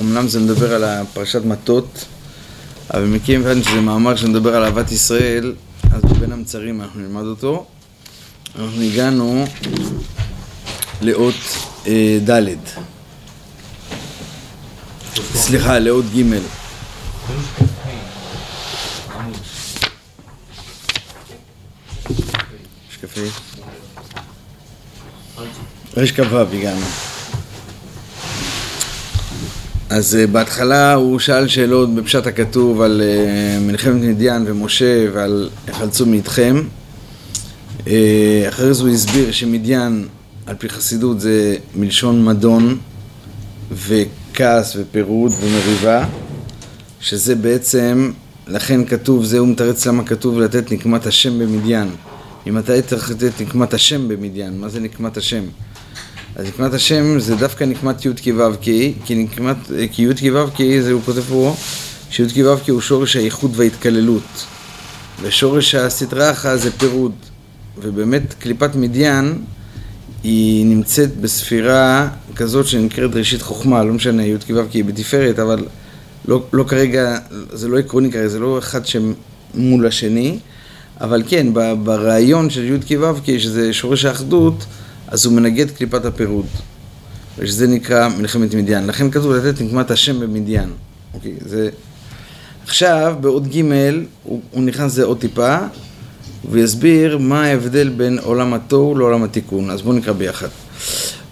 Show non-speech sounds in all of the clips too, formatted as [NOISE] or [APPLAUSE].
אמנם זה מדבר על פרשת מטות, אבל מכיוון שזה מאמר שמדבר על אהבת ישראל, אז בין המצרים אנחנו נלמד אותו. אנחנו הגענו לאות אה, ד', סליחה, לאות ג'. יש קפה? רשכ"ו הגענו. אז uh, בהתחלה הוא שאל שאלות בפשט הכתוב על uh, מלחמת מדיין ומשה ועל יחלצו מאיתכם. Uh, אחרי זה הוא הסביר שמדיין, על פי חסידות, זה מלשון מדון וכעס ופירוד ומריבה, שזה בעצם, לכן כתוב, זה הוא מתרץ למה כתוב לתת נקמת השם במדיין. ממתי לתת נקמת השם במדיין? מה זה נקמת השם? אז נקמת השם זה דווקא נקמת י' כו' כ', כי נקמת, כי י' כו' כ' זה הוא כותב פה, שי' כו' כ' הוא שורש האיחוד וההתקללות. ושורש הסטרא אחא זה פירוד. ובאמת קליפת מדיין היא נמצאת בספירה כזאת שנקראת ראשית חוכמה, לא משנה, י' כו' כ' היא בתפארת, אבל לא, לא כרגע, זה לא עקרוני כרגע, זה לא אחד שמול השני, אבל כן, ברעיון של י' כו' כ', שזה שורש האחדות, אז הוא מנגד קליפת הפירוד, ושזה נקרא מלחמת מדיין. לכן כתוב לתת נקמת השם במדיין. אוקיי, זה... עכשיו, בעוד ג' הוא, הוא נכנס לזה עוד טיפה, ויסביר מה ההבדל בין עולם התוהו לעולם התיקון. אז בואו נקרא ביחד.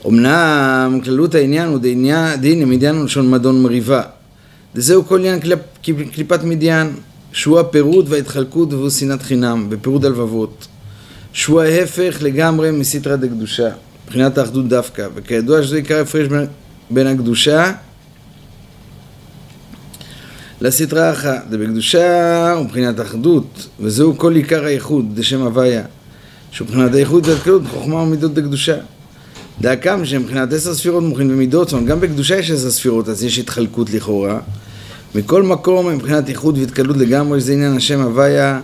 אמנם כללות העניין הוא דין מדיין ולשון מדון מריבה. וזהו כל עניין קליפ, קליפת מדיין, שהוא הפירוד וההתחלקות והוא שנאת חינם, ופירוד הלבבות. שהוא ההפך לגמרי מסיטרא דקדושה, מבחינת האחדות דווקא, וכידוע שזה עיקר הפרש בין, הקדושה לסטרא אחא, דבקדושה ומבחינת האחדות, וזהו כל עיקר האיחוד, דשם הוויה, שהוא מבחינת האיחוד והתקלות, חוכמה ומידות דקדושה. דאקם שמבחינת עשר ספירות מוכין ומידות, זאת אומרת גם בקדושה יש עשר ספירות, אז יש התחלקות לכאורה. מכל מקום, מבחינת איחוד והתקלות לגמרי, זה עניין השם הוויה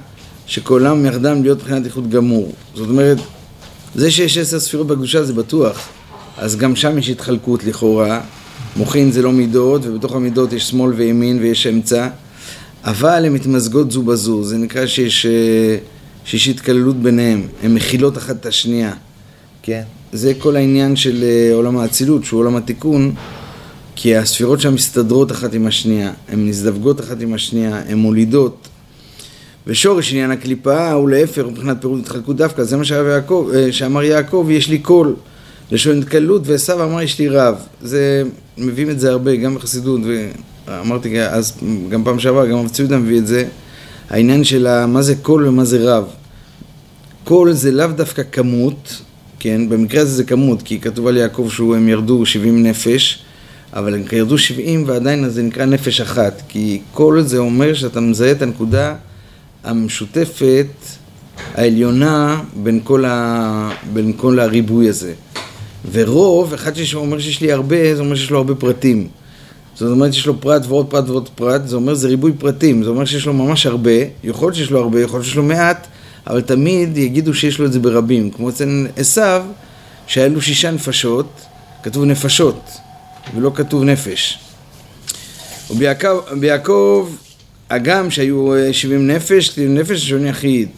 שכולם יחדם להיות מבחינת איכות גמור. זאת אומרת, זה שיש עשר ספירות בקדושה זה בטוח, אז גם שם יש התחלקות לכאורה. מוחין זה לא מידות, ובתוך המידות יש שמאל וימין ויש אמצע, אבל הן מתמזגות זו בזו, זה נקרא שיש, אה, שיש התקללות ביניהן, הן מכילות אחת את השנייה, כן? זה כל העניין של אה, עולם האצילות, שהוא עולם התיקון, כי הספירות שם מסתדרות אחת עם השנייה, הן מזדווגות אחת עם השנייה, הן מולידות, ושורש עניין הקליפה הוא להפך מבחינת פירוט התחלקות דווקא, זה מה יעקב, אה, שאמר יעקב, יש לי קול, לשון התקלות, ועשו אמר יש לי רב. זה, מביאים את זה הרבה, גם בחסידות, ואמרתי אז, גם פעם שעברה, גם רב ציודה מביא את זה, העניין של מה זה כל ומה זה רב. כל זה לאו דווקא כמות, כן, במקרה הזה זה כמות, כי כתוב על יעקב שהם ירדו 70 נפש, אבל הם ירדו 70 ועדיין זה נקרא נפש אחת, כי כל זה אומר שאתה מזהה את הנקודה המשותפת העליונה בין כל, ה... בין כל הריבוי הזה. ורב, אחד שאומר שיש לי הרבה, זה אומר שיש לו הרבה פרטים. זאת אומרת שיש לו פרט ועוד פרט ועוד פרט, זה אומר זה ריבוי פרטים, זה אומר שיש לו ממש הרבה, יכול להיות שיש לו הרבה, יכול להיות שיש לו מעט, אבל תמיד יגידו שיש לו את זה ברבים. כמו אצל עשיו, שהיה לו שישה נפשות, כתוב נפשות, ולא כתוב נפש. וביעקב הגם שהיו 70 אה, נפש, כתיב נפש לשון יחיד.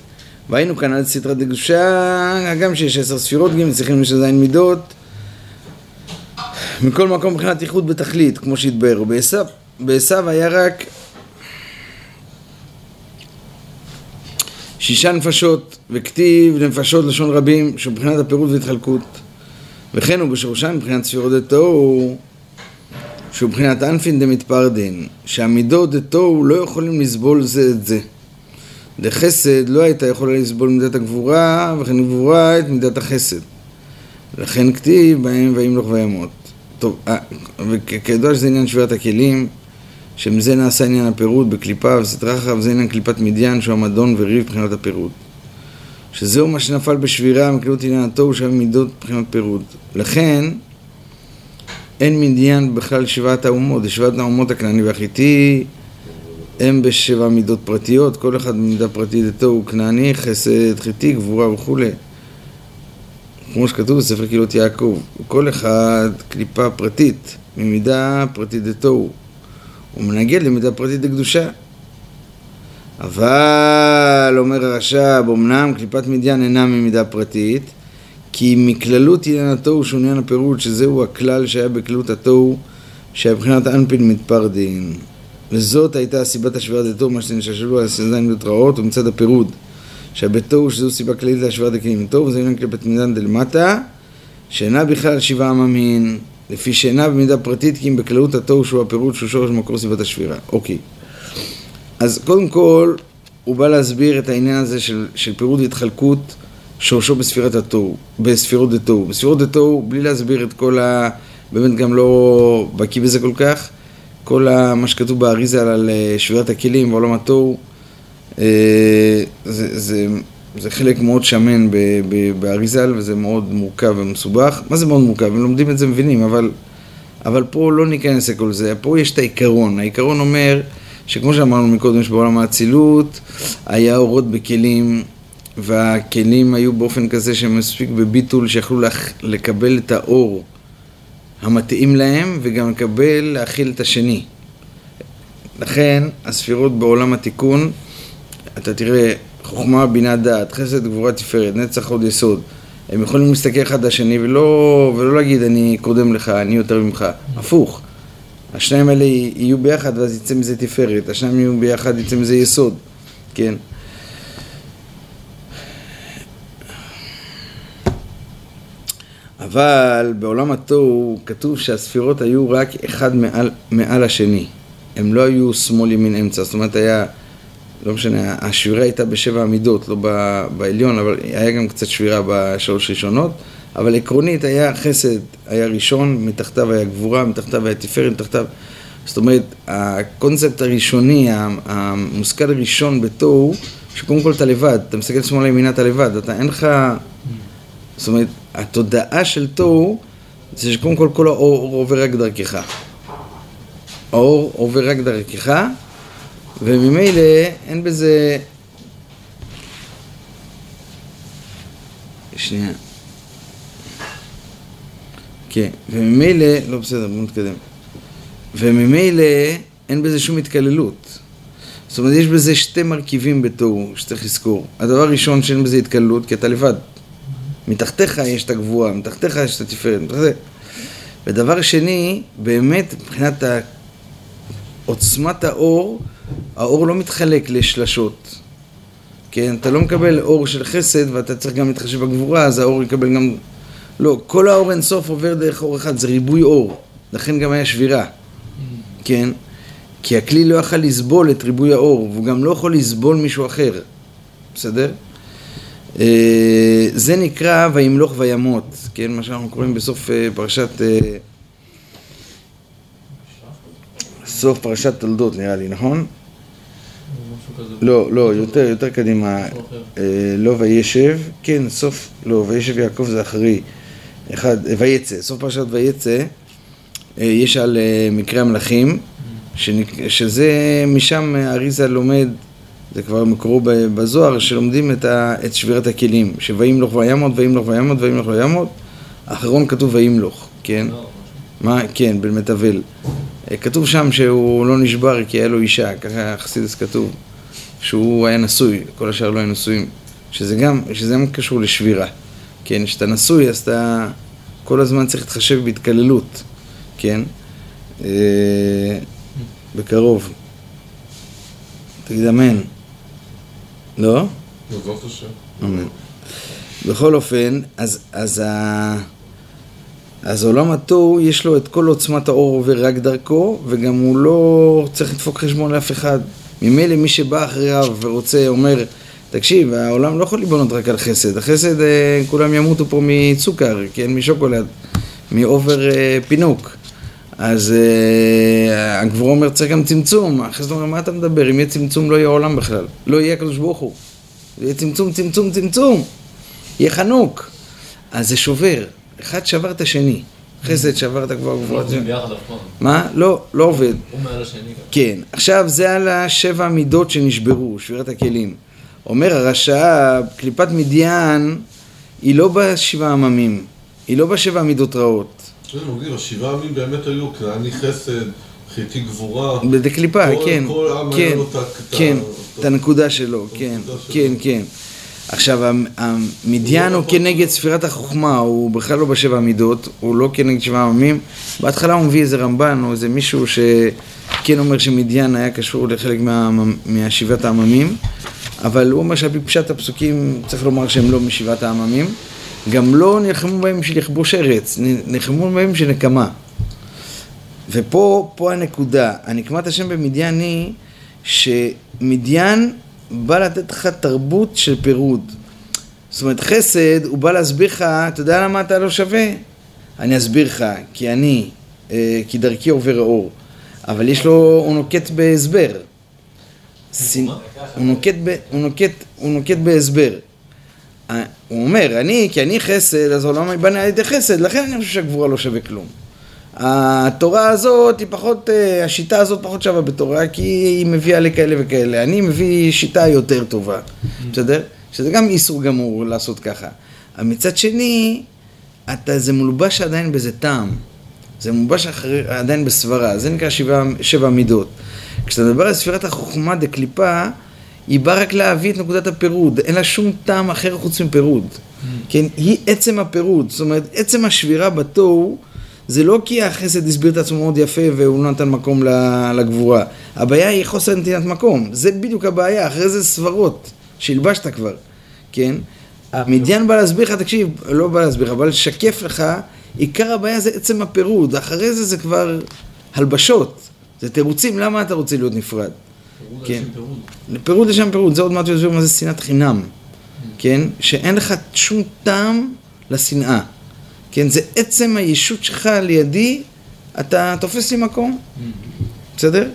והיינו כאן על סדרת דגושה, הגם שיש עשר ספירות, גם צריכים לשזיין מידות. מכל מקום מבחינת איחוד בתכלית, כמו שהתבהר. בעשו היה רק שישה נפשות, וכתיב נפשות לשון רבים, שמבחינת הפירוט והתחלקות. וכן הוא בשורשן מבחינת ספירות דתו שהוא מבחינת אנפין דמתפרדין, שהמידות דתו לא יכולים לסבול זה את זה. דחסד לא הייתה יכולה לסבול מידת הגבורה, וכן גבורה את מידת החסד. לכן כתיב בהם וימלוך וימות. טוב, אה, וכידוע שזה עניין שבירת הכלים, שמזה נעשה עניין הפירוד בקליפה וסטרחה, וזה עניין קליפת מדיין, שהוא המדון וריב מבחינת הפירוד. שזהו מה שנפל בשבירה מקליפות עניין התוהו, שהיה מידות מבחינת פירוד. לכן, אין מדיין בכלל שבעת האומות, זה שבעת האומות הכנעני והחיטי הם בשבע מידות פרטיות, כל אחד במידה פרטית איתו הוא כנעני, חסד, חיטי, גבורה וכולי. כמו שכתוב בספר קהילות יעקב, כל אחד קליפה פרטית, ממידה פרטית דתוהו. הוא מנגד למידה פרטית דקדושה. אבל, אומר הרש"ב, אמנם קליפת מדיין אינה ממידה פרטית, כי מכללות עניין התוהו שהוא עניין הפירוט, שזהו הכלל שהיה בכללות התוהו, שהיה מבחינת אנפין מתפרדין. וזאת הייתה סיבת השוואת דתו, מה שנשלשלו על מידות רעות, ומצד הפירוד. שהבתוהו שזו סיבה כללית להשוואת הכלים טוב, וזה עניין כלפת מדן דלמטה, שאינה בכלל שבעה עממין, לפי שאינה במידה פרטית, כי אם בכללות התוהו שהוא הפירוט שהוא שורש מקור סיבת השבירה. אוקיי. אז קודם כל, הוא בא להסביר את העניין הזה של, של פירוד והתחלקות שורשו בספירת התוהו, בספירות דתוהו. בספירות דתוהו, בלי להסביר את כל ה... באמת גם לא בקיא בזה כל כך, כל מה שכתוב באריזה על שבירת הכלים בעולם התוהו, אה, זה, זה, זה חלק מאוד שמן באריזל וזה מאוד מורכב ומסובך. מה זה מאוד מורכב? הם לומדים את זה מבינים, אבל, אבל פה לא ניכנס לכל זה. פה יש את העיקרון. העיקרון אומר שכמו שאמרנו מקודם, שבעולם האצילות היה אורות בכלים והכלים היו באופן כזה שהם מספיק בביטול שיכלו לקבל את האור המתאים להם וגם לקבל, להכיל את השני. לכן הספירות בעולם התיקון אתה תראה, חוכמה, בינה, דעת, חסד, גבורה, תפארת, נצח, עוד יסוד. הם יכולים להסתכל אחד על השני ולא, ולא להגיד אני קודם לך, אני יותר ממך. הפוך. השניים האלה יהיו ביחד ואז יצא מזה תפארת, השניים יהיו ביחד, יצא מזה יסוד, כן? אבל בעולם התוהו כתוב שהספירות היו רק אחד מעל, מעל השני. הם לא היו שמאל ימין אמצע, זאת אומרת היה לא משנה, השבירה הייתה בשבע עמידות, לא בעליון, אבל היה גם קצת שבירה בשלוש ראשונות, אבל עקרונית היה חסד, היה ראשון, מתחתיו היה גבורה, מתחתיו היה תפארת, מתחתיו... זאת אומרת, הקונספט הראשוני, המושכל הראשון בתוהו, שקודם כל אתה לבד, אתה מסתכל שמאלה ימינה אתה לבד, אתה אין לך... זאת אומרת, התודעה של תוהו זה שקודם כל כל האור עובר רק דרכך. האור עובר רק דרכך וממילא אין בזה... שנייה. כן, וממילא, לא בסדר, בואו נתקדם. וממילא אין בזה שום התקללות. זאת אומרת, יש בזה שתי מרכיבים בתוהו שצריך לזכור. הדבר הראשון שאין בזה התקללות, כי אתה לבד. מתחתיך יש את הגבוהה, מתחתיך יש את התפארת, מתחתיך... ודבר שני, באמת, מבחינת עוצמת האור, האור לא מתחלק לשלשות. כן, אתה לא מקבל אור של חסד ואתה צריך גם להתחשב בגבורה, אז האור יקבל גם... לא, כל האור אינסוף עובר דרך אור אחד, זה ריבוי אור. לכן גם היה שבירה. כן? כי הכלי לא יכל לסבול את ריבוי האור, והוא גם לא יכול לסבול מישהו אחר. בסדר? אה, זה נקרא וימלוך וימות, כן? מה שאנחנו קוראים בסוף אה, פרשת... אה, סוף פרשת תולדות נראה לי, נכון? לא, לא, יותר, יותר קדימה. לא וישב, כן, סוף, לא, וישב יעקב זה אחרי. אחד, ויצא, סוף פרשת ויצא, יש על מקרה המלכים, שזה, משם אריזה לומד, זה כבר מקורו בזוהר, שלומדים את, ה, את שבירת הכלים, שוימלוך וימות, וימלוך וימות, וימלוך וימות, האחרון כתוב וימלוך, כן? לא, מה? כן, בן מתאבל. כתוב שם שהוא לא נשבר כי היה לו אישה, ככה חסידס כתוב. שהוא היה נשוי, כל השאר לא היו נשואים, שזה גם, שזה גם קשור לשבירה, כן, כשאתה נשוי אז אתה כל הזמן צריך להתחשב בהתקללות, כן, אה, בקרוב. תגיד אמן. לא? בכל אופן, אז, אז, ה... אז עולם התוהו יש לו את כל עוצמת האור עובר רק דרכו, וגם הוא לא צריך לדפוק חשבון לאף אחד. ממילא מי שבא אחריו ורוצה, אומר, תקשיב, העולם לא יכול להיבנות רק על חסד. החסד, אה, כולם ימותו פה מצוקר, כן, משוקולד, מאובר אה, פינוק. אז אה, הגבורה אומר, צריך גם צמצום. החסד אומר, מה אתה מדבר? אם יהיה צמצום, לא יהיה עולם בכלל. לא יהיה הקדוש ברוך הוא. יהיה צמצום, צמצום, צמצום. יהיה חנוק. אז זה שובר. אחד שבר את השני. חסד שעברת כבר גבוהה. מה? לא, לא עובד. הוא מעל השני. כן. עכשיו זה על השבע המידות שנשברו, שבירת הכלים. אומר הרשע, קליפת מדיין היא לא בשבעה עממים, היא לא בשבע מידות רעות. כן, מגניב, השבעה עמים באמת היו כנעני חסד, חיטי גבורה. בקליפה, כל- כן, כל עם היה לו את כן, את את הנקודה שלו, כן. כן, כן. עכשיו, המ- המדיין הוא כנגד ספירת החוכמה, הוא בכלל לא בשבע המידות, הוא לא כנגד שבע עממים. בהתחלה הוא מביא איזה רמב"ן או איזה מישהו שכן אומר שמדיין היה קשור לחלק מה- מהשבעת העממים, אבל הוא אומר שעל פי פשט הפסוקים צריך לומר שהם לא משבעת העממים. גם לא נלחמו בהם בשביל לכבוש ארץ, נלחמו בהם בשביל נקמה. ופה פה הנקודה, הנקמת השם במדיין היא שמדיין בא לתת לך תרבות של פירוד. זאת אומרת, חסד, הוא בא להסביר לך, אתה יודע למה אתה לא שווה? אני אסביר לך, כי אני, אה, כי דרכי עובר האור. אבל יש לו, הוא נוקט בהסבר. הוא נוקט, ב, הוא, נוקט, הוא נוקט בהסבר. הוא אומר, אני, כי אני חסד, אז העולם ייבנה על ידי חסד, לכן אני חושב שהגבורה לא שווה כלום. התורה הזאת היא פחות, אה, השיטה הזאת פחות שווה בתורה, כי היא מביאה לכאלה וכאלה. אני מביא שיטה יותר טובה, בסדר? שזה גם איסור גמור לעשות ככה. אבל מצד שני, אתה, זה מולבש עדיין באיזה טעם. זה מולבש אחרי, עדיין בסברה, זה נקרא שבע, שבע מידות. כשאתה מדבר על ספירת החוכמה דקליפה, היא באה רק להביא את נקודת הפירוד, אין לה שום טעם אחר חוץ מפירוד. כן, היא עצם הפירוד, זאת אומרת, עצם השבירה בתוהו, זה לא כי החסד הסביר את עצמו מאוד יפה והוא נתן מקום לגבורה. הבעיה היא חוסר נתינת מקום, זה בדיוק הבעיה, אחרי זה סברות, שהלבשת כבר, כן? המדיין בא להסביר לך, תקשיב, לא בא להסביר לך, בא לשקף לך, עיקר הבעיה זה עצם הפירוד, אחרי זה זה כבר הלבשות, זה תירוצים, למה אתה רוצה להיות נפרד? פירוד כן. לשם פירוד. פירוד לשם פירוד, זה עוד מעט יסביר מה זה שנאת חינם, כן? שאין לך שום טעם לשנאה, כן? זה עצם הישות שלך לידי, אתה תופס לי מקום, בסדר?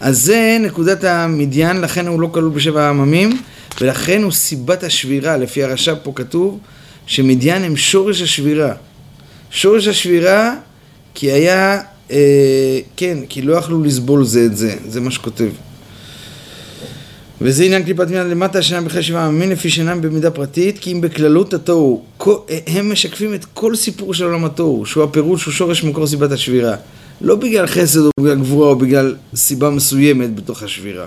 אז זה נקודת המדיין, לכן הוא לא כלול בשבע העממים, ולכן הוא סיבת השבירה, לפי הרש"ב פה כתוב, שמדיין הם שורש השבירה. שורש השבירה, כי היה, אה, כן, כי לא יכלו לסבול זה את זה, זה מה שכותב. וזה עניין קליפת מיד למטה בכלל שבעה עממים לפי שאינם במידה פרטית כי אם בכללות התוהו הם משקפים את כל סיפור של עולם התוהו שהוא הפירוש שהוא שורש מקור סיבת השבירה. לא בגלל חסד או בגלל גבורה או בגלל סיבה מסוימת בתוך השבירה.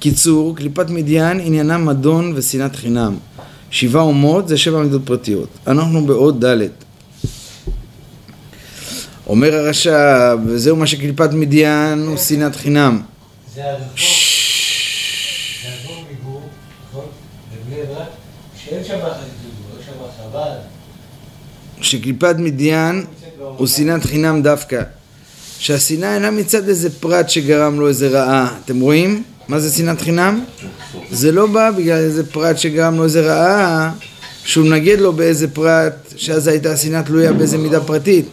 קיצור, קליפת מדיין עניינם מדון ושנאת חינם. שבעה אומות זה שבע מידות פרטיות. אנחנו בעוד ד' אומר הרש"ב וזהו מה שקליפת מדיין הוא שנאת חינם הרחוב מגור, נכון? בבני ברק, שאין שם חסידות, יש שם חב"ד. שקליפת מדיין הוא שנאת חינם דווקא. שהשנאה אינה מצד איזה פרט שגרם לו איזה רעה. אתם רואים? מה זה שנאת חינם? זה לא בא בגלל איזה פרט שגרם לו איזה רעה, שהוא מנגד לו באיזה פרט, שאז הייתה השנאה תלויה באיזה מידה פרטית.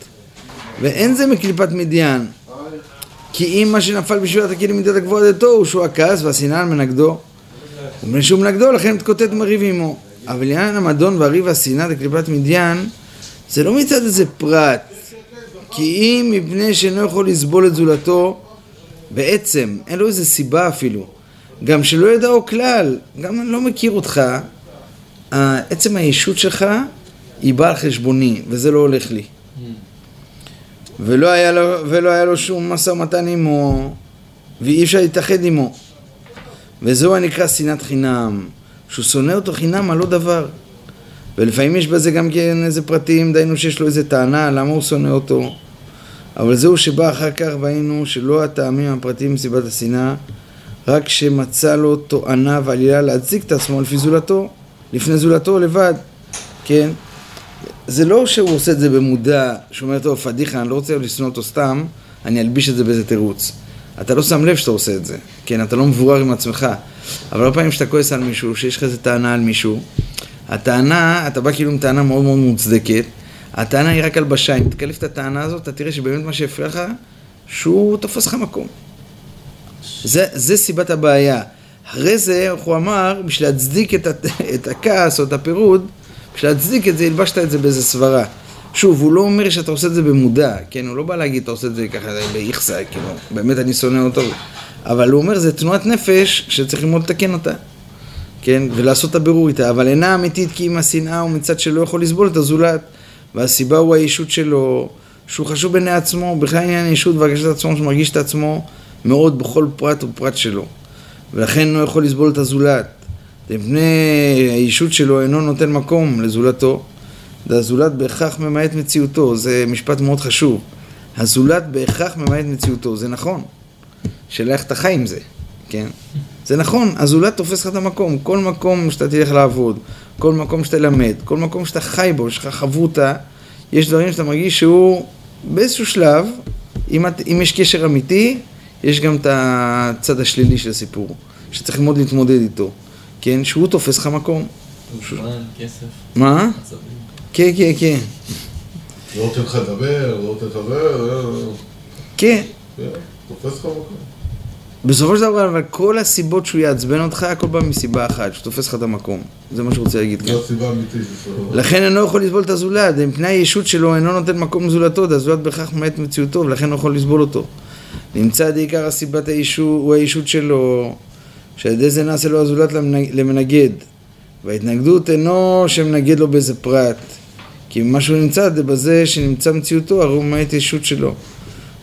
ואין זה מקליפת מדיין. כי אם מה שנפל בשבירת הכלים מידת הגבוהה דתו הוא שהוא הכעס והשנאה מנגדו. ומפני שהוא מנגדו לכן מתקוטט מריב עמו. אבל עניין המדון והריב והשנאה דקליפת מדיין זה לא מצד איזה פרט. כי אם מפני שאינו יכול לסבול את זולתו בעצם, אין לו איזה סיבה אפילו. גם שלא ידעו כלל, גם אני לא מכיר אותך, עצם הישות שלך היא באה על חשבוני, וזה לא הולך לי. ולא היה לו, ולא היה לו שום משא ומתן עמו, ואי אפשר להתאחד עמו. וזהו הנקרא שנאת חינם, שהוא שונא אותו חינם על לא דבר. ולפעמים יש בזה גם כן איזה פרטים, דהיינו שיש לו איזה טענה, למה הוא שונא אותו. אבל זהו שבא אחר כך והיינו שלא הטעמים הפרטיים מסיבת השנאה, רק שמצא לו תואנה ועלילה להצדיק את עצמו לפי זולתו, לפני זולתו לבד, כן? זה לא שהוא עושה את זה במודע, שהוא אומר, טוב, פדיחה, אני לא רוצה לשנוא אותו סתם, אני אלביש את זה באיזה תירוץ. אתה לא שם לב שאתה עושה את זה, כן, אתה לא מבורר עם עצמך. אבל הרבה פעמים כשאתה כועס על מישהו, שיש לך איזה טענה על מישהו, הטענה, אתה בא כאילו עם טענה מאוד מאוד מוצדקת, הטענה היא רק הלבשה, אם תקלף את הטענה הזאת, אתה תראה שבאמת מה שהפריע לך, שהוא תופס לך מקום. זה, זה סיבת הבעיה. אחרי זה, איך הוא אמר, בשביל להצדיק את, [LAUGHS] את הכעס או את הפירוד, בשביל להצדיק את זה, הלבשת את זה באיזה סברה. שוב, הוא לא אומר שאתה עושה את זה במודע, כן? הוא לא בא להגיד, אתה עושה את זה ככה באיכסה, כאילו, באמת אני שונא אותו. אבל הוא אומר, זה תנועת נפש שצריך ללמוד לתקן אותה. כן? ולעשות את הבירור איתה, אבל אינה אמיתית כי אם השנאה הוא מצד שלא יכול לסבול את הזולת, והסיבה הוא הישות שלו, שהוא חשוב בעיני עצמו, בכלל עניין הישות והרגשת עצמו, שמרגיש את עצמו מאוד בכל פרט ופרט שלו, ולכן לא יכול לסבול את הזולת. מפני הישות שלו אינו נותן מקום לזולתו, והזולת בהכרח ממעט מציאותו, זה משפט מאוד חשוב. הזולת בהכרח ממעט מציאותו, זה נכון. שאלה איך אתה חי עם זה, כן? זה נכון, הזולת תופס לך את המקום. כל מקום שאתה תלך לעבוד, כל מקום שאתה למד, כל מקום שאתה חי בו, יש לך חברותה, יש דברים שאתה מרגיש שהוא באיזשהו שלב, אם, את, אם יש קשר אמיתי, יש גם את הצד השלילי של הסיפור, שצריך ללמוד להתמודד איתו, כן? שהוא תופס לך מקום. זמן, כסף, מה? עצבים. כן, כן, כן. לא נותן לך לדבר, לא נותן לך לדבר, אה, כן. כן, תופס לך מקום. בסופו של דבר, אבל כל הסיבות שהוא יעצבן אותך, הכל בא מסיבה אחת, שהוא תופס לך את המקום. זה מה שהוא רוצה להגיד כאן. זו הסיבה האמיתית. לכן אינו יכול לסבול את הזולת, מפני הישות שלו אינו נותן מקום לזולתו, והזולת בהכרח ממעט מציאותו, ולכן לא יכול לסבול אותו. נמצא בעיקר הסיבת הישות, הוא הישות שלו, שעל ידי זה נעשה לו הזולת למנ- למנגד. וההתנגדות אינו שמנגד לו באיזה פרט, כי מה שהוא נמצא זה בזה שנמצא מציאותו, הרי הוא ממעט הישות שלו.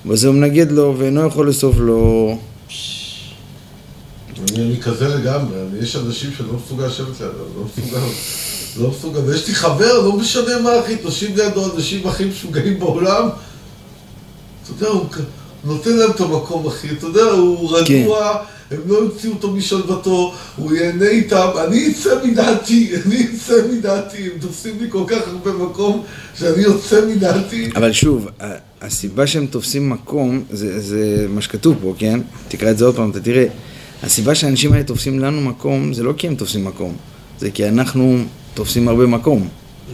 ובזה הוא מנגד לו, ואינו יכול לסוף לו. אני אני כזה לגמרי, אני- יש אנשים שאני לא מסוגל לשבת לידם, לא מסוגל, לא מסוגל, ויש לי חבר, לא משנה מה אחי, תושיב לידו אנשים הכי משוגעים בעולם, אתה יודע, הוא נותן להם את המקום אחי, אתה יודע, הוא רגוע, הם לא יוציאו אותו משלוותו, הוא ייהנה איתם, אני אצא מדעתי, אני אצא מדעתי, הם תופסים לי כל כך הרבה מקום, שאני יוצא מדעתי. אבל שוב, הסיבה שהם תופסים מקום, זה, זה מה שכתוב פה, כן? תקרא את זה עוד פעם, אתה תראה. הסיבה שהאנשים האלה תופסים לנו מקום, זה לא כי הם תופסים מקום, זה כי אנחנו תופסים הרבה מקום.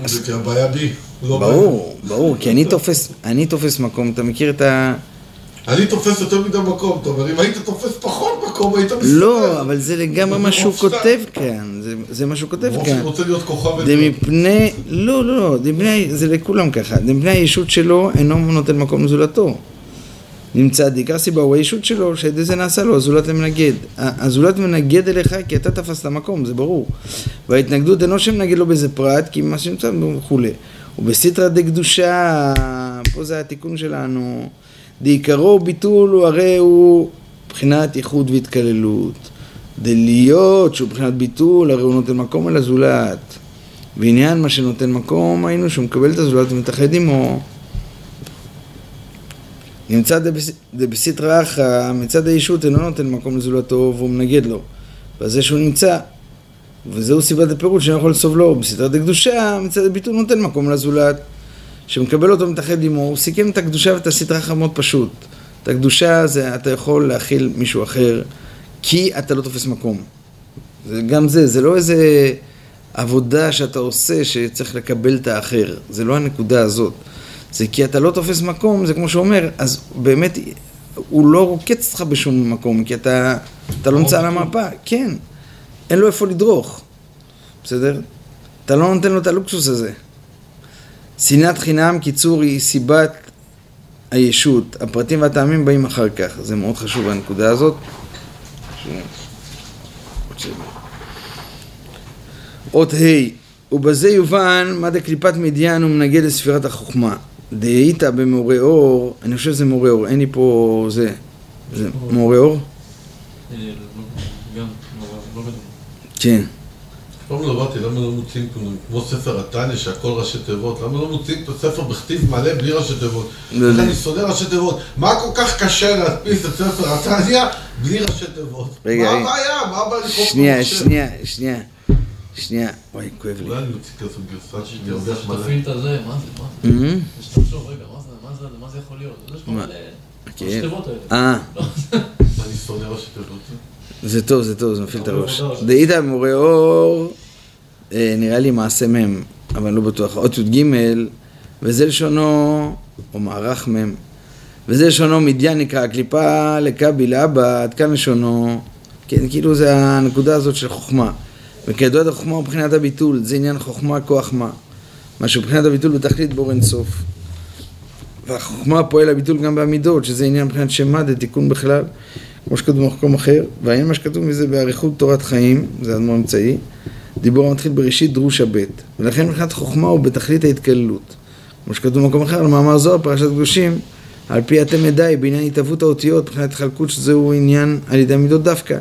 זה כי הבעיה בי, לא בעיה. ברור, ברור, כי אני תופס, אני תופס מקום, אתה מכיר את ה... אני תופס יותר מדי מקום, אתה אומר, אם היית תופס פחות מקום, היית מסתדר. לא, אבל זה לגמרי מה שהוא כותב כאן, זה, מה שהוא כותב כאן. שהוא רוצה להיות כוכב זה. מפני, לא, לא, לא, זה לכולם ככה, זה מפני הישות שלו אינו נותן מקום לזולתו. נמצא עיקר סיבה הוא הישות שלו, שעל זה נעשה לו הזולת למנגד. הזולת מנגד אליך כי אתה תפסת מקום, זה ברור. וההתנגדות אינו שמנגד לו באיזה פרט, כי מה שנמצא וכולי. ובסתרא דקדושה, פה זה התיקון שלנו, דעיקרו ביטול הוא הרי הוא מבחינת איחוד והתקללות. דלהיות שהוא מבחינת ביטול, הרי הוא נותן מקום על הזולת. ועניין מה שנותן מקום, היינו שהוא מקבל את הזולת ומתאחד עמו. נמצא דבס- דבסתרא אחא, מצד הישות אינו נותן מקום לזולתו והוא מנגד לו. וזה שהוא נמצא. וזהו סיבת הפירוט שאינו יכול לסובלו. בסתרא דקדושה, מצד הביטול נותן מקום לזולת. שמקבל אותו מתאחד עמו, הוא סיכם את הקדושה ואת הסתרא אחא מאוד פשוט. את הקדושה זה אתה יכול להכיל מישהו אחר, כי אתה לא תופס מקום. זה גם זה, זה לא איזה עבודה שאתה עושה שצריך לקבל את האחר, זה לא הנקודה הזאת. זה כי אתה לא תופס מקום, זה כמו שהוא אומר, אז באמת הוא לא רוקץ אותך בשום מקום, כי אתה, אתה לא נמצא על המפה, כן, אין לו איפה לדרוך, בסדר? אתה לא נותן לו את הלוקסוס הזה. שנאת חינם, קיצור, היא סיבת הישות. הפרטים והטעמים באים אחר כך. זה מאוד חשוב הנקודה הזאת. ש- אות ה' ובזה יובן מה דקליפת מדיין ומנגד לספירת החוכמה. דהיית במורה אור, אני חושב שזה מורה אור, אין לי פה זה. זה מורה אור? אה, לא- לא- לא. כן. פעם לא באתי, למה לא מוצאים כמו- כמו ספר התניא שהכל ראשי תיבות? למה לא מוצאים את הספר בכתיב מלא בלי ראשי תיבות? אני שונא ראשי תיבות. מה כל כך קשה להדפיס את ספר התניא בלי ראשי תיבות? מה. הבעיה? מה הבעיה לקרוא פה שנייה? שנייה, שנייה. שנייה. וואי, כואב לי. אולי אני מוציא כזו גרסה שאני ארוויח מלא. שתפעיל את הזה, מה זה, מה זה? שתחשוב, רגע, מה זה, מה זה, מה זה יכול להיות? זה יש מה? השכבות האלה. אה. אני שונא ראשי תיבות. זה טוב, זה טוב, זה מפעיל את הראש. עבודה. דאיתא מורה אור, אה, נראה לי מעשה מ', אבל לא בטוח. אות י"ג, וזה לשונו, או מערך מ', וזה לשונו מדיין נקרא, קליפה לכבי לאבא, עד כאן לשונו, כן, כאילו זה הנקודה הזאת של חוכמה. וכידוע את החוכמה הוא מבחינת הביטול, זה עניין חוכמה כוח מה. מה שבחינת הביטול בתכלית בור אין סוף. והחוכמה פועל הביטול גם בעמידות, שזה עניין מבחינת שמה, תיקון בכלל. כמו שכתוב במקום אחר, והעניין מה שכתוב מזה באריכות תורת חיים, זה אדמו"ר אמצעי, דיבור המתחיל בראשית דרושה ב', ולכן מבחינת חוכמה הוא בתכלית ההתקללות. כמו שכתוב במקום אחר, במאמר זוהר, פרשת קדושים, על פי אתם ידעי, בעניין התהוות האותיות, מבחינת התחלקות שזהו עניין על ידי המידות דווקא.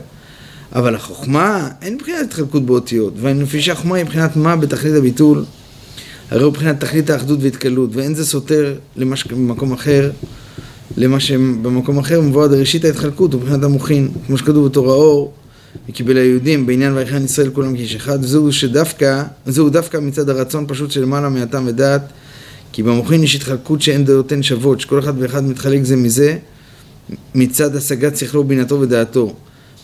אבל החוכמה, אין מבחינת התחלקות באותיות, ולפי שהחוכמה היא מבחינת מה בתכלית הביטול, הרי הוא מבחינת תכלית האחדות והתקלות, ואין זה סותר למה שבמקום אחר, למה שבמקום אחר מבואר ראשית ההתחלקות, ומבחינת המוחין, כמו שכתוב בתור האור, וקיבל היהודים בעניין ויחן ישראל כולם כאיש אחד, וזהו שדווקא, זהו דווקא מצד הרצון פשוט של למעלה מהטעם ודעת, כי במוחין יש התחלקות שאין דעותיהן שוות, שכל אחד ואחד מתחלק זה מזה, מצד השגת שכלו, בינתו ודעתו.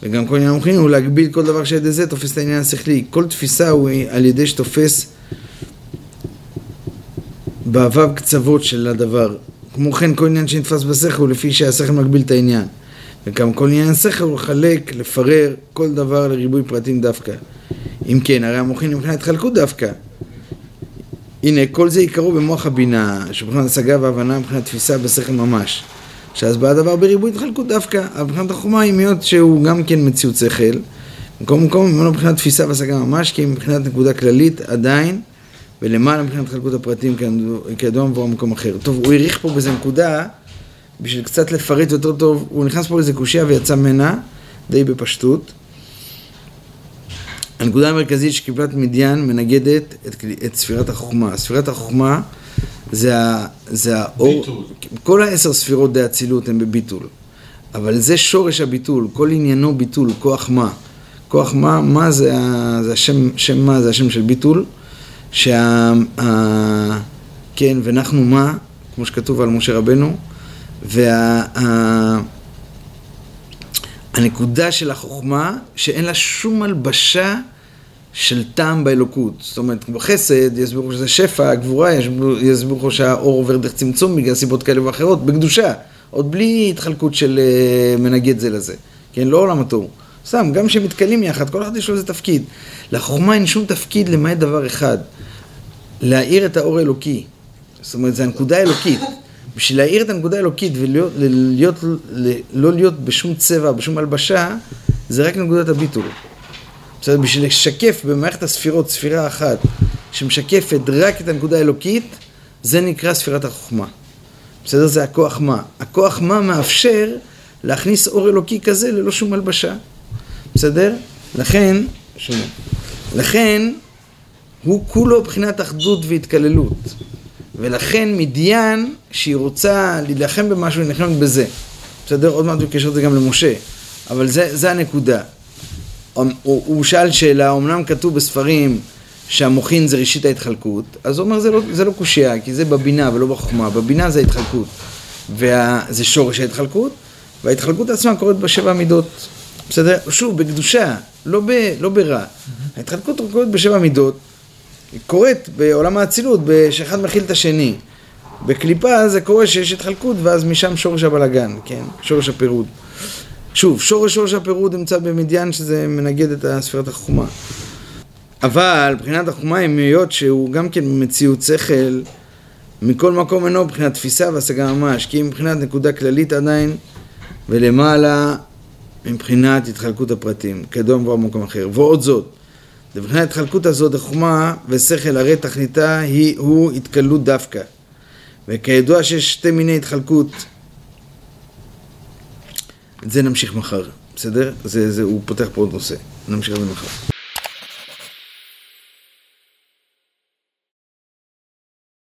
וגם כל עניין המוחין הוא להגביל כל דבר שעל ידי זה תופס את העניין השכלי. כל תפיסה הוא על ידי שתופס בו"ב קצוות של הדבר. כמו כן כל עניין שנתפס בשכל הוא לפי שהשכל מגביל את העניין. וגם כל עניין השכל הוא לחלק, לפרר כל דבר לריבוי פרטים דווקא. אם כן, הרי המוחין מבחינת התחלקות דווקא. הנה, כל זה עיקרו במוח הבינה, שבחינת השגה והבנה מבחינת תפיסה בשכל ממש. שאז בא הדבר בריבוי התחלקות דווקא, אבל מבחינת החומה היא מיות שהוא גם כן מציאות שכל. במקום מקום ממנו מבחינת תפיסה והשגה ממש, כי מבחינת נקודה כללית עדיין, ולמעלה מבחינת חלקות הפרטים כידוע מבוא במקום אחר. טוב, הוא האריך פה באיזה נקודה, בשביל קצת לפרט יותר טוב, הוא נכנס פה לאיזה קושייה ויצא ממנה, די בפשטות. הנקודה המרכזית שקיבלת מדיין מנגדת את, את ספירת החוכמה. ספירת החוכמה זה, ה, זה האור, ביטול. כל העשר ספירות די אצילות הן בביטול, אבל זה שורש הביטול, כל עניינו ביטול, כוח מה. כוח מה, מה זה, ה, זה השם, שם מה זה השם של ביטול, שה... ה, כן, ונחנו מה, כמו שכתוב על משה רבנו, וה... ה, הנקודה של החוכמה, שאין לה שום הלבשה של טעם באלוקות. זאת אומרת, בחסד יסבירו שזה שפע, גבורה, יסבירו שהאור עובר דרך צמצום בגלל סיבות כאלה ואחרות, בקדושה. עוד בלי התחלקות של uh, מנגד זה לזה. כן, לא עולם התוהו. סתם, גם כשהם מתקלים יחד, כל אחד יש לו איזה תפקיד. לחוכמה אין שום תפקיד למעט דבר אחד, להאיר את האור האלוקי. זאת אומרת, זו הנקודה האלוקית. בשביל להאיר את הנקודה האלוקית ולהיות, להיות, לא להיות בשום צבע, בשום הלבשה, זה רק נקודת הביטול. בסדר? בשביל לשקף במערכת הספירות ספירה אחת שמשקפת רק את הנקודה האלוקית, זה נקרא ספירת החוכמה. בסדר? זה הכוח מה. הכוח מה מאפשר להכניס אור אלוקי כזה ללא שום הלבשה. בסדר? לכן, שונה. לכן, הוא כולו בחינת אחדות והתקללות. ולכן מדיין, שהיא רוצה להילחם במשהו, היא נלחמת בזה. בסדר? עוד מעט הוא יקשר את זה גם למשה. אבל זה, זה הנקודה. הוא, הוא שאל שאלה, אמנם כתוב בספרים שהמוחין זה ראשית ההתחלקות, אז הוא אומר זה לא, זה לא קושייה, כי זה בבינה ולא בחוכמה. בבינה זה ההתחלקות. וזה שורש ההתחלקות, וההתחלקות עצמה קורית בשבע מידות. בסדר? שוב, בקדושה, לא, ב, לא ברע. ההתחלקות קורית בשבע מידות, היא קורית בעולם האצילות, שאחד מכיל את השני. בקליפה זה קורה שיש התחלקות, ואז משם שורש הבלגן, כן? שורש הפירוד. שוב, שורש שורש הפירוד נמצא במדיין שזה מנגד את ספירת החוכמה. אבל מבחינת החוכמה הם היות שהוא גם כן מציאות שכל, מכל מקום אינו מבחינת תפיסה והשגה ממש, כי מבחינת נקודה כללית עדיין, ולמעלה מבחינת התחלקות הפרטים, כידוע מבוא במקום אחר. ועוד זאת, מבחינת ההתחלקות הזאת, החוכמה ושכל הרי תכליתה היא, הוא התקלות דווקא. וכידוע שיש שתי מיני התחלקות, את זה נמשיך מחר, בסדר? זה, זה, הוא פותח פה עוד נושא, נמשיך את זה מחר.